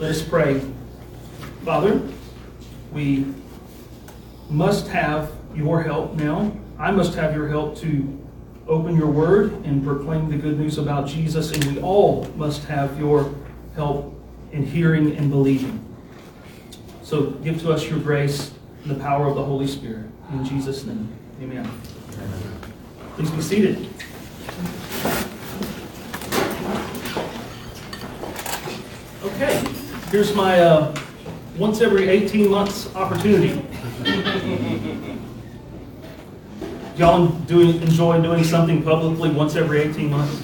Let us pray. Father, we must have your help now. I must have your help to open your word and proclaim the good news about Jesus, and we all must have your help in hearing and believing. So give to us your grace and the power of the Holy Spirit. In Jesus' name, amen. Please be seated. Here's my uh, once every 18 months opportunity. Y'all doing, enjoy doing something publicly once every 18 months?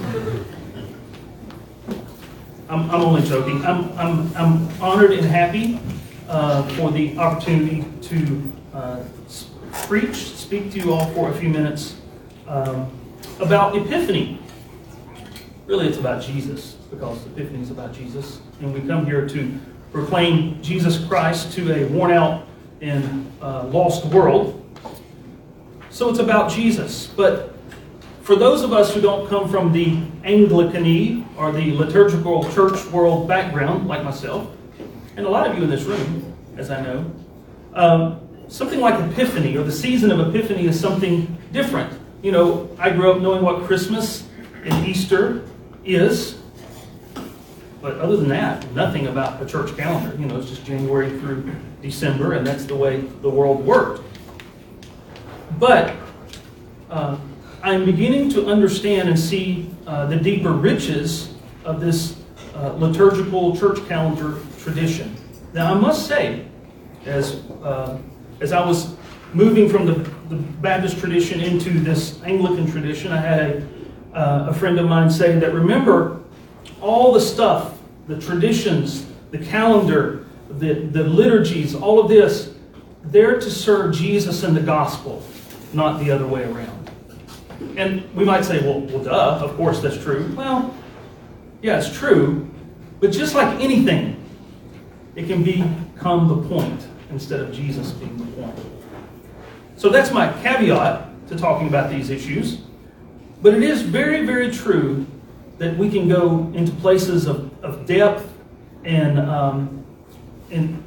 I'm, I'm only joking. I'm, I'm, I'm honored and happy uh, for the opportunity to uh, preach, speak to you all for a few minutes um, about Epiphany. Really, it's about Jesus because Epiphany is about Jesus. And we come here to proclaim Jesus Christ to a worn out and uh, lost world. So it's about Jesus. But for those of us who don't come from the Anglican or the liturgical church world background, like myself, and a lot of you in this room, as I know, um, something like Epiphany or the season of Epiphany is something different. You know, I grew up knowing what Christmas and Easter is, but other than that, nothing about the church calendar. You know, it's just January through December, and that's the way the world worked. But uh, I'm beginning to understand and see uh, the deeper riches of this uh, liturgical church calendar tradition. Now, I must say, as, uh, as I was moving from the, the Baptist tradition into this Anglican tradition, I had a, uh, a friend of mine say that remember all the stuff, the traditions, the calendar, the, the liturgies, all of this, they're to serve Jesus and the gospel, not the other way around. And we might say, well, well, duh, of course that's true. Well, yeah, it's true, but just like anything, it can become the point instead of Jesus being the point. So that's my caveat to talking about these issues. But it is very, very true that we can go into places of, of depth and, um, and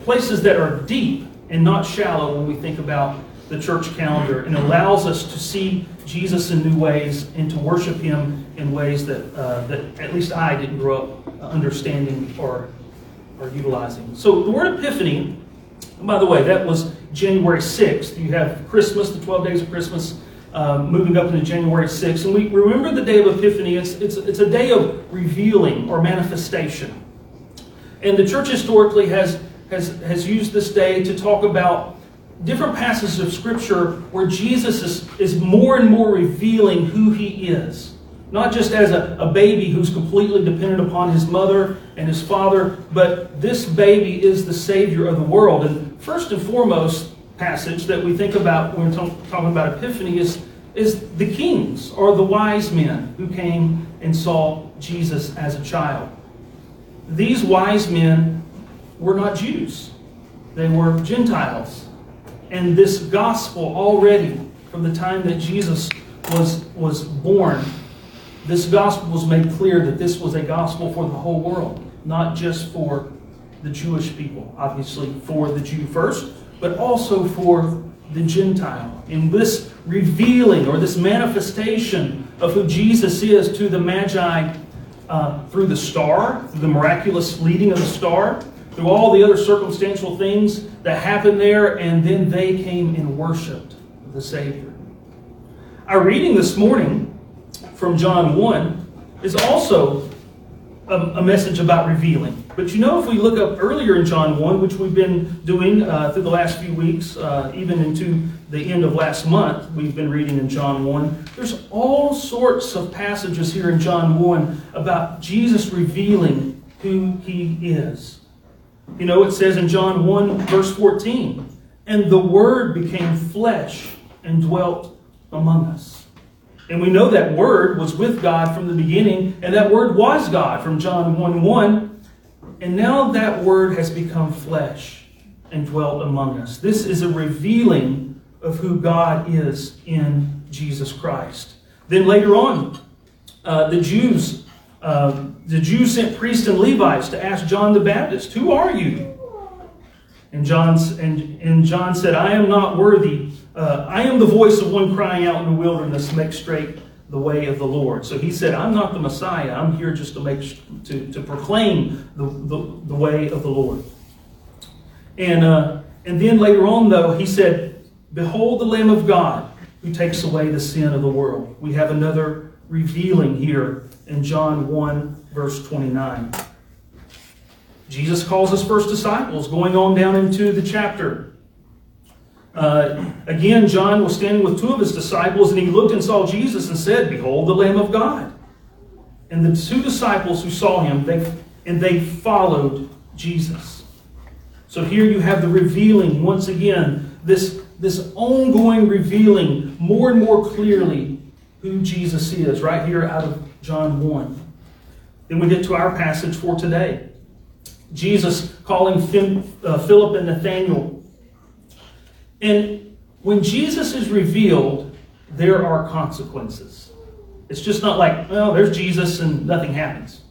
places that are deep and not shallow when we think about the church calendar and allows us to see Jesus in new ways and to worship him in ways that, uh, that at least I didn't grow up understanding or, or utilizing. So the word epiphany, by the way, that was January 6th. You have Christmas, the 12 days of Christmas, uh, moving up into January 6th. And we remember the day of Epiphany. It's, it's, it's a day of revealing or manifestation. And the church historically has, has, has used this day to talk about different passages of Scripture where Jesus is, is more and more revealing who he is. Not just as a, a baby who's completely dependent upon his mother and his father, but this baby is the Savior of the world. And first and foremost passage that we think about when we're talking about Epiphany is, is the kings or the wise men who came and saw Jesus as a child. These wise men were not Jews, they were Gentiles. And this gospel already, from the time that Jesus was, was born, this gospel was made clear that this was a gospel for the whole world, not just for the Jewish people, obviously for the Jew first, but also for the Gentile. In this revealing or this manifestation of who Jesus is to the Magi uh, through the star, through the miraculous leading of the star, through all the other circumstantial things that happened there, and then they came and worshiped the Savior. Our reading this morning from John 1 is also a, a, message about revealing. But you know, if we look up earlier in John 1, which we've been doing uh, through the last few weeks, uh, even into the end of last month, we've been reading in John 1, there's all sorts of passages here in John 1 about Jesus revealing who he is. You know, it says in John 1, verse 14, and the Word became flesh and dwelt among us. And we know that Word was with God from the beginning, and that Word was God from John 1 1. And now that Word has become flesh and dwelt among us. This is a revealing of who God is in Jesus Christ. Then later on, uh, the Jews uh, the Jews sent priests and Levites to ask John the Baptist, Who are you? And John, and, and John said, I am not worthy. Uh, I am the voice of one crying out in the wilderness, make straight the way of the Lord. So he said, I'm not the Messiah. I'm here just to make to, to proclaim the, the, the way of the Lord. And, uh, and then later on, though, he said, Behold the Lamb of God who takes away the sin of the world. We have another revealing here in John 1, verse 29. Jesus calls his first disciples, going on down into the chapter. Uh, again, John was standing with two of his disciples, and he looked and saw Jesus and said, Behold the Lamb of God. And the two disciples who saw him, they, and they followed Jesus. So here you have the revealing, once again, this, this ongoing revealing more and more clearly who Jesus is, right here out of John 1. Then we get to our passage for today. Jesus calling uh, Philip and Nathanael. And when Jesus is revealed, there are consequences. It's just not like, well, there's Jesus and nothing happens.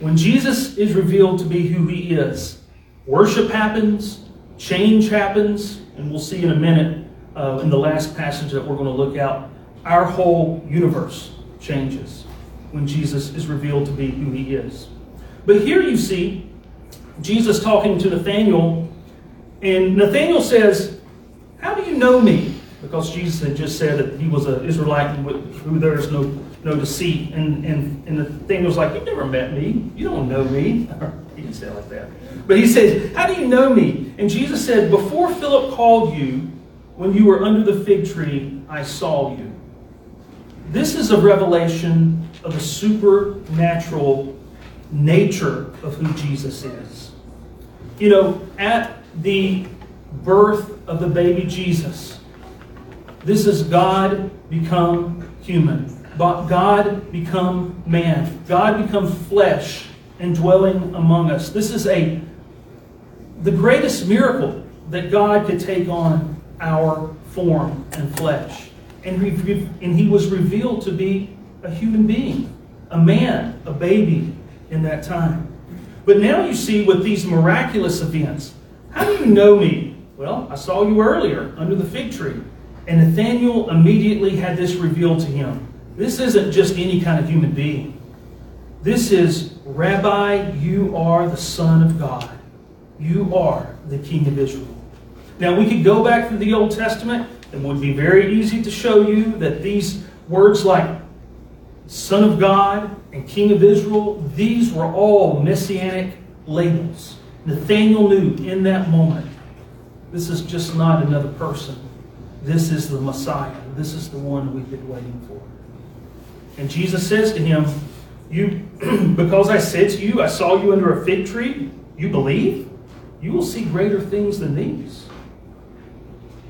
When Jesus is revealed to be who he is, worship happens, change happens, and we'll see in a minute uh, in the last passage that we're going to look at, our whole universe changes when Jesus is revealed to be who he is. But here you see Jesus talking to Nathanael, and Nathanael says, How do you know me? Because Jesus had just said that he was an Israelite who there is no, no deceit. And, and, and Nathanael's like, You've never met me. You don't know me. didn't say it like that. But he says, How do you know me? And Jesus said, Before Philip called you, when you were under the fig tree, I saw you. This is a revelation of the supernatural nature of who Jesus is. You know, at the birth of the baby Jesus, this is God become human. God become man. God become flesh and dwelling among us. This is a the greatest miracle that God could take on our form and flesh. And, and he was revealed to be a human being, a man, a baby in that time. But now you see with these miraculous events, how do you know me? Well, I saw you earlier under the fig tree. And Nathanael immediately had this revealed to him. This isn't just any kind of human being. This is, Rabbi, you are the Son of God. You are the King of Israel. Now, we could go back through the Old Testament, and it would be very easy to show you that these words like Son of God and King of Israel, these were all messianic labels. Nathanael knew in that moment this is just not another person. This is the Messiah. This is the one we've been waiting for. And Jesus says to him, You because I said to you, I saw you under a fig tree, you believe? You will see greater things than these.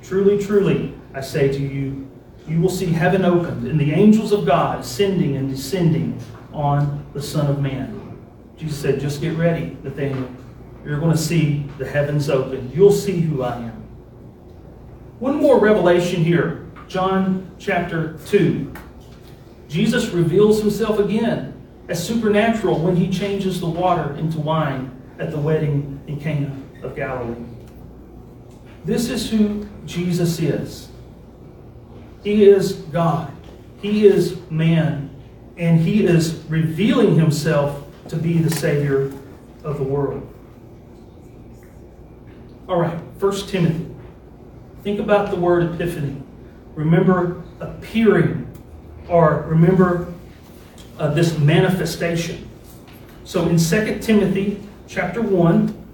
Truly, truly, I say to you, you will see heaven opened and the angels of God ascending and descending on the Son of Man. Jesus said, Just get ready, Nathanael. You're going to see the heavens open. You'll see who I am. One more revelation here John chapter 2. Jesus reveals himself again as supernatural when he changes the water into wine at the wedding in Cana of Galilee. This is who Jesus is. He is God. He is man. And he is revealing himself to be the Savior of the world. All right, First Timothy. Think about the word epiphany. Remember appearing, or remember uh, this manifestation. So in 2 Timothy chapter 1,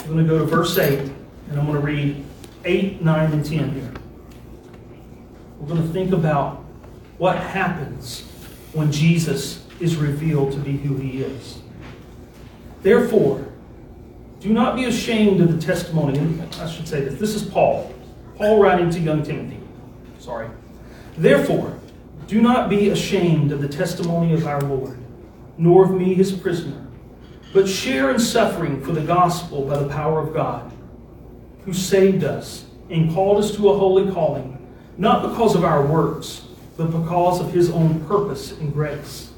I'm going to go to verse 8, and I'm going to read 8, 9, and 10 here. We're going to think about what happens when Jesus is revealed to be who he is. Therefore, do not be ashamed of the testimony. I should say this. This is Paul. Paul writing to young Timothy. Sorry. Therefore, do not be ashamed of the testimony of our Lord, nor of me, his prisoner, but share in suffering for the gospel by the power of God, who saved us and called us to a holy calling, not because of our works, but because of his own purpose and grace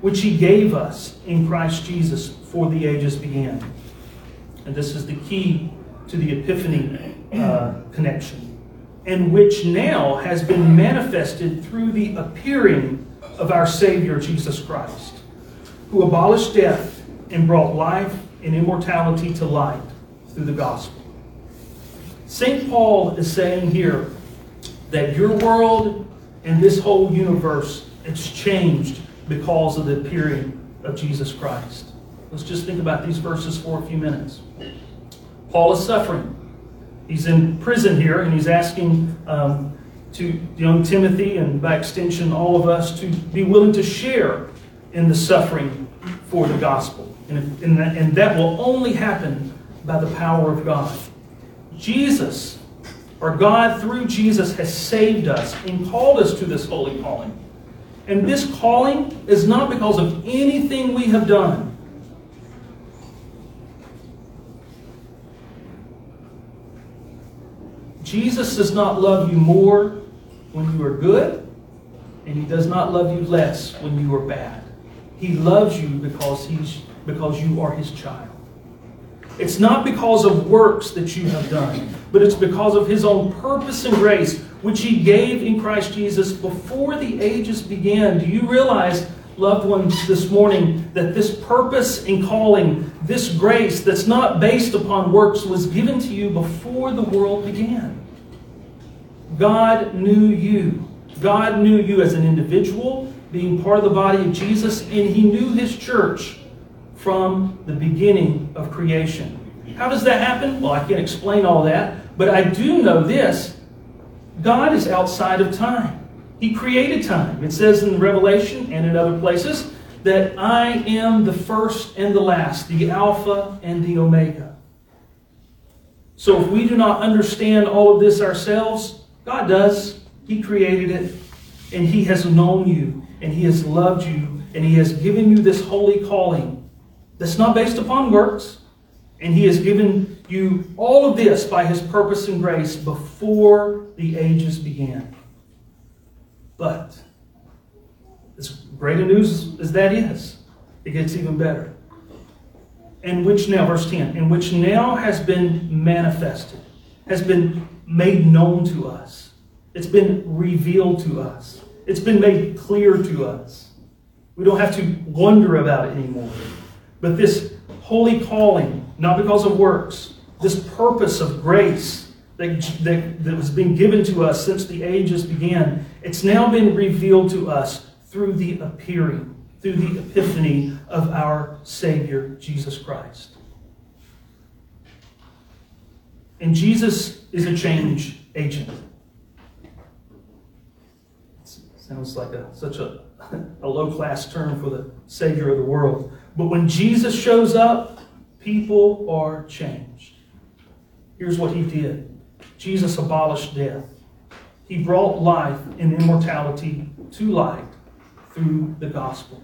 which he gave us in Christ Jesus before the ages began. And this is the key to the Epiphany uh, connection, and which now has been manifested through the appearing of our Savior Jesus Christ, who abolished death and brought life and immortality to light through the gospel. St. Paul is saying here that your world and this whole universe it's changed because of the appearing of Jesus Christ. Let's just think about these verses for a few minutes. Paul is suffering. He's in prison here, and he's asking um, to young Timothy, and by extension, all of us, to be willing to share in the suffering for the gospel. And, and, that, and that will only happen by the power of God. Jesus, or God through Jesus, has saved us and called us to this holy calling. And this calling is not because of anything we have done. Jesus does not love you more when you are good, and he does not love you less when you are bad. He loves you because he's because you are his child. It's not because of works that you have done, but it's because of his own purpose and grace, which he gave in Christ Jesus before the ages began. Do you realize, loved ones, this morning, that this purpose and calling, this grace that's not based upon works, was given to you before the world began? God knew you. God knew you as an individual, being part of the body of Jesus, and he knew his church from the beginning of creation. How does that happen? Well, I can't explain all that, but I do know this God is outside of time. He created time. It says in Revelation and in other places that I am the first and the last, the Alpha and the Omega. So if we do not understand all of this ourselves, God does. He created it, and He has known you, and He has loved you, and He has given you this holy calling that's not based upon works. And He has given you all of this by His purpose and grace before the ages began. But, as great a news as that is, it gets even better. And which now, verse 10, and which now has been manifested, has been made known to us. It's been revealed to us. It's been made clear to us. We don't have to wonder about it anymore. But this holy calling, not because of works, this purpose of grace that, that, that was being given to us since the ages began, it's now been revealed to us through the appearing, through the epiphany of our Savior, Jesus Christ. And Jesus is a change agent. Sounds like a, such a, a low class term for the Savior of the world. But when Jesus shows up, people are changed. Here's what he did Jesus abolished death, he brought life and immortality to light through the gospel.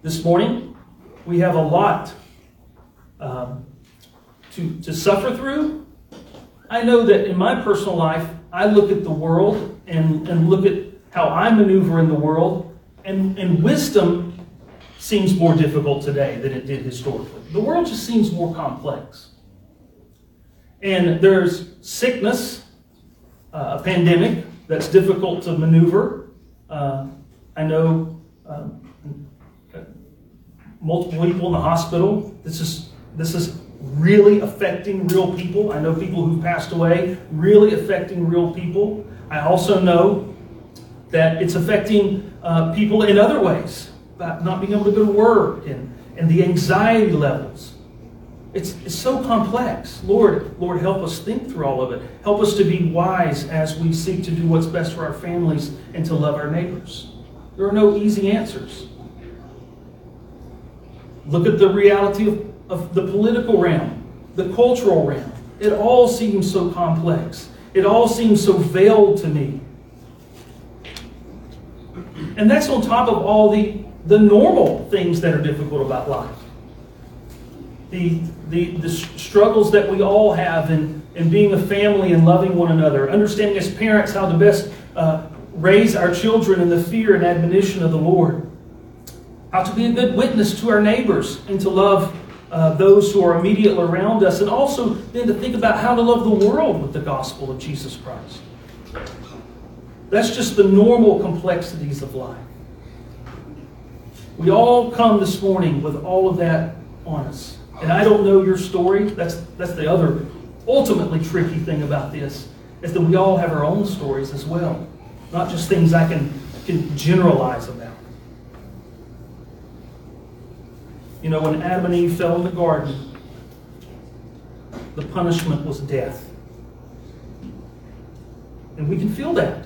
This morning, we have a lot um, to, to suffer through. I know that in my personal life, I look at the world and, and look at how I maneuver in the world, and, and wisdom seems more difficult today than it did historically. The world just seems more complex. And there's sickness, uh, a pandemic that's difficult to maneuver. Uh, I know um, multiple people in the hospital. This is this is really affecting real people. I know people who've passed away, really affecting real people. I also know that it's affecting uh, people in other ways about not being able to go to work and, and the anxiety levels. It's, it's so complex. Lord, Lord, help us think through all of it. Help us to be wise as we seek to do what's best for our families and to love our neighbors. There are no easy answers. Look at the reality of, of the political realm, the cultural realm. It all seems so complex. It all seems so veiled to me. And that's on top of all the the normal things that are difficult about life. The, the, the struggles that we all have in, in being a family and loving one another, understanding as parents how to best uh, raise our children in the fear and admonition of the Lord. how to be a good witness to our neighbors, and to love uh, those who are immediately around us, and also then to think about how to love the world with the gospel of Jesus Christ. That's just the normal complexities of life. We all come this morning with all of that on us. And I don't know your story. That's, that's the other ultimately tricky thing about this, is that we all have our own stories as well. Not just things I can, can generalize about. You know, when Adam and Eve fell in the garden, the punishment was death. And we can feel that.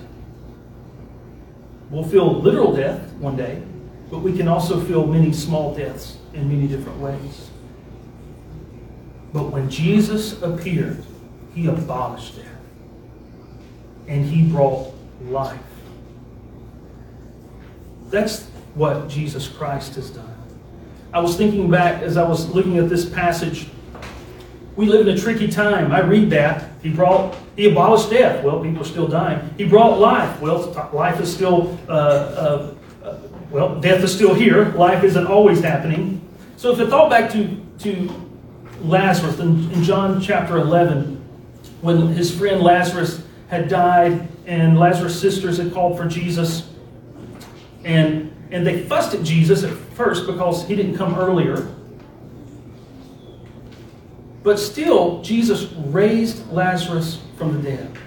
We'll feel literal death one day, but we can also feel many small deaths in many different ways. But when Jesus appeared, he abolished death. And he brought life. That's what Jesus Christ has done. I was thinking back as I was looking at this passage. We live in a tricky time. I read that. He brought, he abolished death. Well, people are still dying. He brought life. Well, life is still, uh, uh, uh, well, death is still here. Life isn't always happening. So if I thought back to, to Lazarus in, in John chapter 11, when his friend Lazarus had died and Lazarus' sisters had called for Jesus, and, and they fussed at Jesus at first because he didn't come earlier. But still, Jesus raised Lazarus from the dead.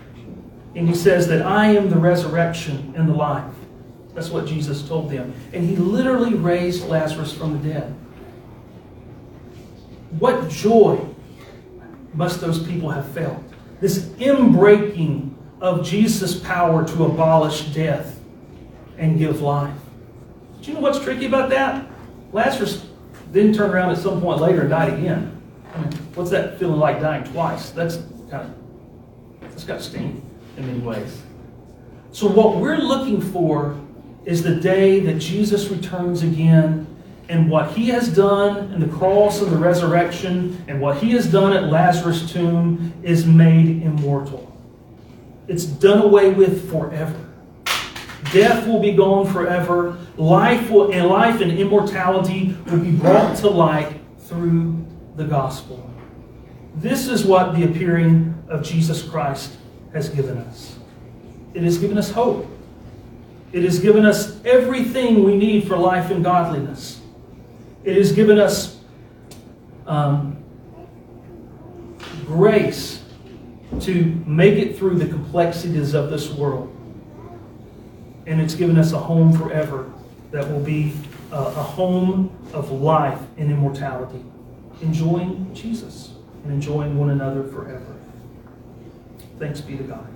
And he says that I am the resurrection and the life. That's what Jesus told them. And he literally raised Lazarus from the dead. What joy must those people have felt? This inbreaking of Jesus' power to abolish death and give life. Do you know what's tricky about that? Lazarus didn't turn around at some point later and died again. What's that feeling like dying twice? That's kind of that's got sting in many ways. So what we're looking for is the day that Jesus returns again and what he has done in the cross and the resurrection and what he has done at Lazarus' tomb is made immortal. It's done away with forever. Death will be gone forever. Life will, and life and immortality will be brought to light through the gospel. This is what the appearing of Jesus Christ has given us. It has given us hope. It has given us everything we need for life and godliness. It has given us um, grace to make it through the complexities of this world. And it's given us a home forever that will be a, a home of life and immortality, enjoying Jesus and enjoying one another forever. Thanks be to God.